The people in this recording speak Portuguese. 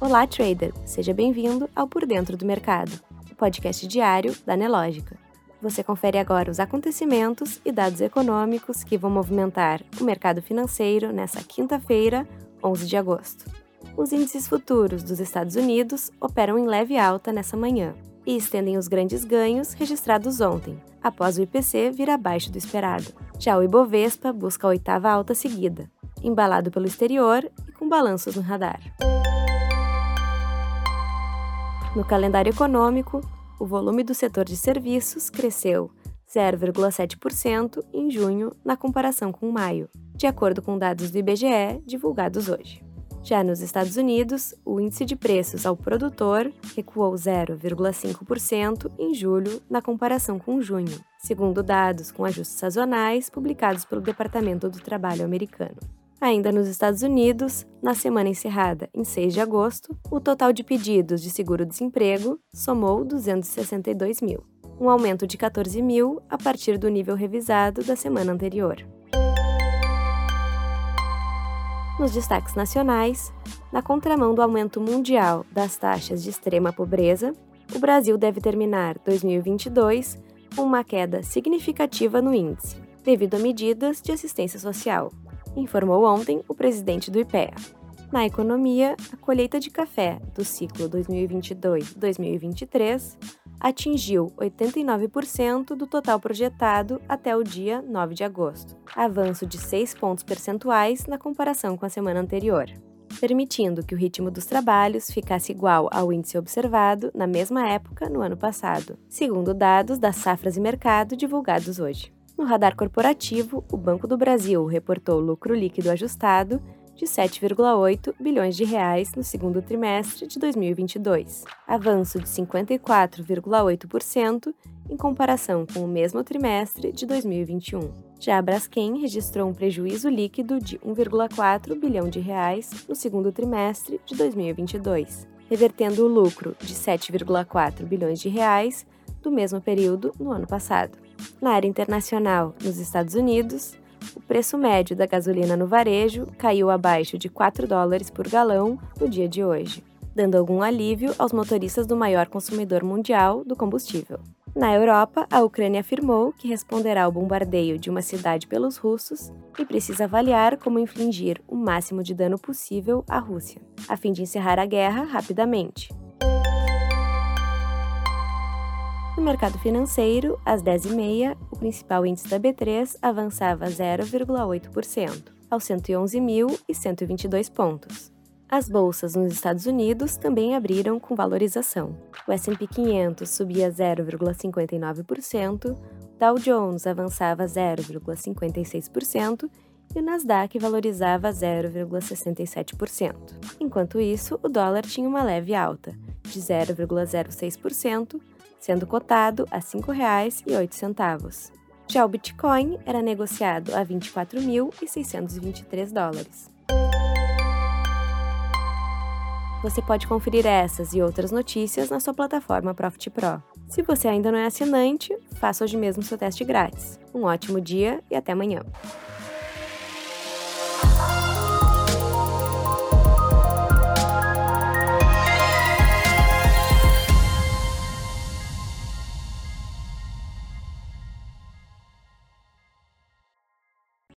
Olá, trader! Seja bem-vindo ao Por Dentro do Mercado, o podcast diário da Nelógica. Você confere agora os acontecimentos e dados econômicos que vão movimentar o mercado financeiro nesta quinta-feira, 11 de agosto. Os índices futuros dos Estados Unidos operam em leve alta nessa manhã e estendem os grandes ganhos registrados ontem, após o IPC vir abaixo do esperado. Já o Ibovespa busca a oitava alta seguida, embalado pelo exterior e com balanços no radar. No calendário econômico, o volume do setor de serviços cresceu 0,7% em junho na comparação com maio, de acordo com dados do IBGE divulgados hoje. Já nos Estados Unidos, o índice de preços ao produtor recuou 0,5% em julho na comparação com junho, segundo dados com ajustes sazonais publicados pelo Departamento do Trabalho americano. Ainda nos Estados Unidos, na semana encerrada em 6 de agosto, o total de pedidos de seguro-desemprego somou 262 mil, um aumento de 14 mil a partir do nível revisado da semana anterior. Nos destaques nacionais, na contramão do aumento mundial das taxas de extrema pobreza, o Brasil deve terminar 2022 com uma queda significativa no índice, devido a medidas de assistência social, informou ontem o presidente do IPEA. Na economia, a colheita de café do ciclo 2022-2023 atingiu 89% do total projetado até o dia 9 de agosto, avanço de 6 pontos percentuais na comparação com a semana anterior, permitindo que o ritmo dos trabalhos ficasse igual ao índice observado na mesma época no ano passado, segundo dados das safras e mercado divulgados hoje. No radar corporativo, o Banco do Brasil reportou lucro líquido ajustado de 7,8 bilhões de reais no segundo trimestre de 2022, avanço de 54,8% em comparação com o mesmo trimestre de 2021. Já a Braskem registrou um prejuízo líquido de 1,4 bilhão de reais no segundo trimestre de 2022, revertendo o lucro de 7,4 bilhões de reais do mesmo período no ano passado. Na área internacional, nos Estados Unidos, o preço médio da gasolina no varejo caiu abaixo de 4 dólares por galão no dia de hoje, dando algum alívio aos motoristas do maior consumidor mundial do combustível. Na Europa, a Ucrânia afirmou que responderá ao bombardeio de uma cidade pelos russos e precisa avaliar como infligir o máximo de dano possível à Rússia, a fim de encerrar a guerra rapidamente. No mercado financeiro, às 10h30, o principal índice da B3 avançava 0,8%, aos 111.122 pontos. As bolsas nos Estados Unidos também abriram com valorização. O S&P 500 subia 0,59%, Dow Jones avançava 0,56% e o Nasdaq valorizava 0,67%. Enquanto isso, o dólar tinha uma leve alta, de 0,06%, sendo cotado a R$ 5,08. Já o Bitcoin era negociado a 24.623 dólares. Você pode conferir essas e outras notícias na sua plataforma Profit Pro. Se você ainda não é assinante, faça hoje mesmo seu teste grátis. Um ótimo dia e até amanhã.